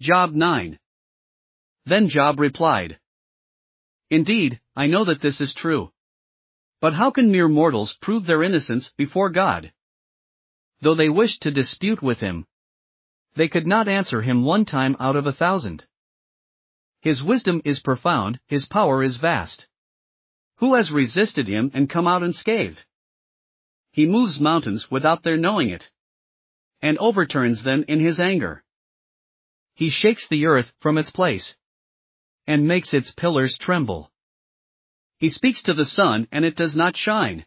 Job 9. Then Job replied, Indeed, I know that this is true. But how can mere mortals prove their innocence before God? Though they wished to dispute with him, they could not answer him one time out of a thousand. His wisdom is profound, his power is vast. Who has resisted him and come out unscathed? He moves mountains without their knowing it, and overturns them in his anger. He shakes the earth from its place, and makes its pillars tremble. He speaks to the sun and it does not shine.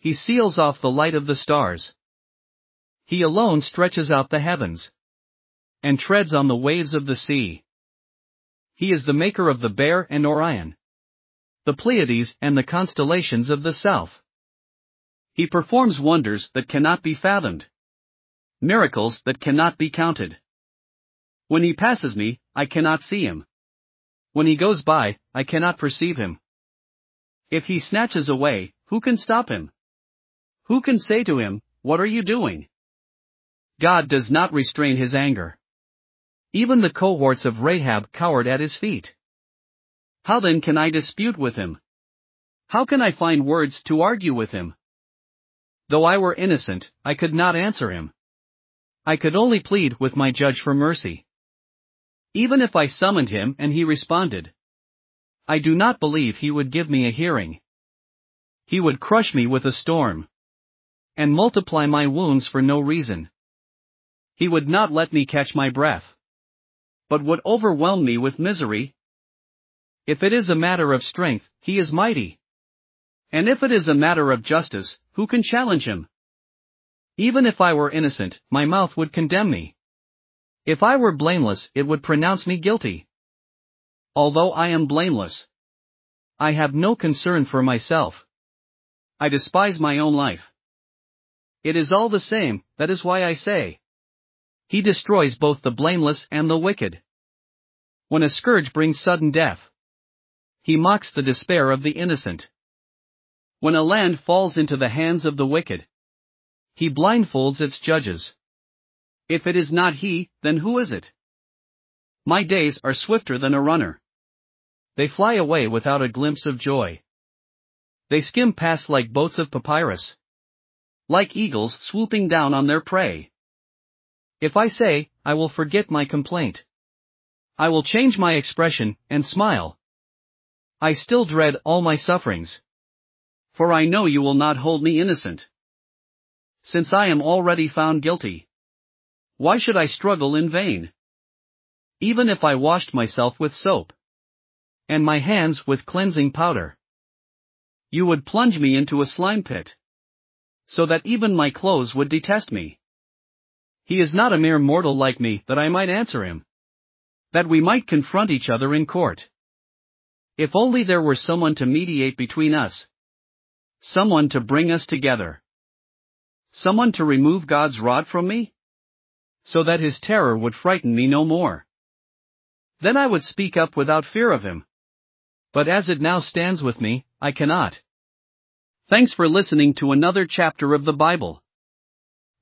He seals off the light of the stars. He alone stretches out the heavens and treads on the waves of the sea. He is the maker of the Bear and Orion, the Pleiades and the constellations of the south. He performs wonders that cannot be fathomed, miracles that cannot be counted. When he passes me, I cannot see him. When he goes by, I cannot perceive him. If he snatches away, who can stop him? Who can say to him, What are you doing? God does not restrain his anger. Even the cohorts of Rahab cowered at his feet. How then can I dispute with him? How can I find words to argue with him? Though I were innocent, I could not answer him. I could only plead with my judge for mercy. Even if I summoned him and he responded, I do not believe he would give me a hearing. He would crush me with a storm and multiply my wounds for no reason. He would not let me catch my breath, but would overwhelm me with misery. If it is a matter of strength, he is mighty. And if it is a matter of justice, who can challenge him? Even if I were innocent, my mouth would condemn me. If I were blameless, it would pronounce me guilty. Although I am blameless, I have no concern for myself. I despise my own life. It is all the same, that is why I say. He destroys both the blameless and the wicked. When a scourge brings sudden death, he mocks the despair of the innocent. When a land falls into the hands of the wicked, he blindfolds its judges. If it is not he, then who is it? My days are swifter than a runner. They fly away without a glimpse of joy. They skim past like boats of papyrus. Like eagles swooping down on their prey. If I say, I will forget my complaint. I will change my expression and smile. I still dread all my sufferings. For I know you will not hold me innocent. Since I am already found guilty. Why should I struggle in vain? Even if I washed myself with soap. And my hands with cleansing powder. You would plunge me into a slime pit. So that even my clothes would detest me. He is not a mere mortal like me that I might answer him. That we might confront each other in court. If only there were someone to mediate between us. Someone to bring us together. Someone to remove God's rod from me? So that his terror would frighten me no more. Then I would speak up without fear of him. But as it now stands with me, I cannot. Thanks for listening to another chapter of the Bible.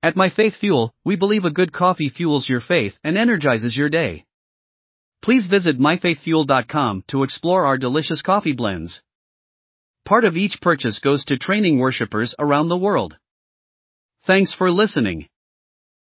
At My Faith Fuel, we believe a good coffee fuels your faith and energizes your day. Please visit myfaithfuel.com to explore our delicious coffee blends. Part of each purchase goes to training worshippers around the world. Thanks for listening.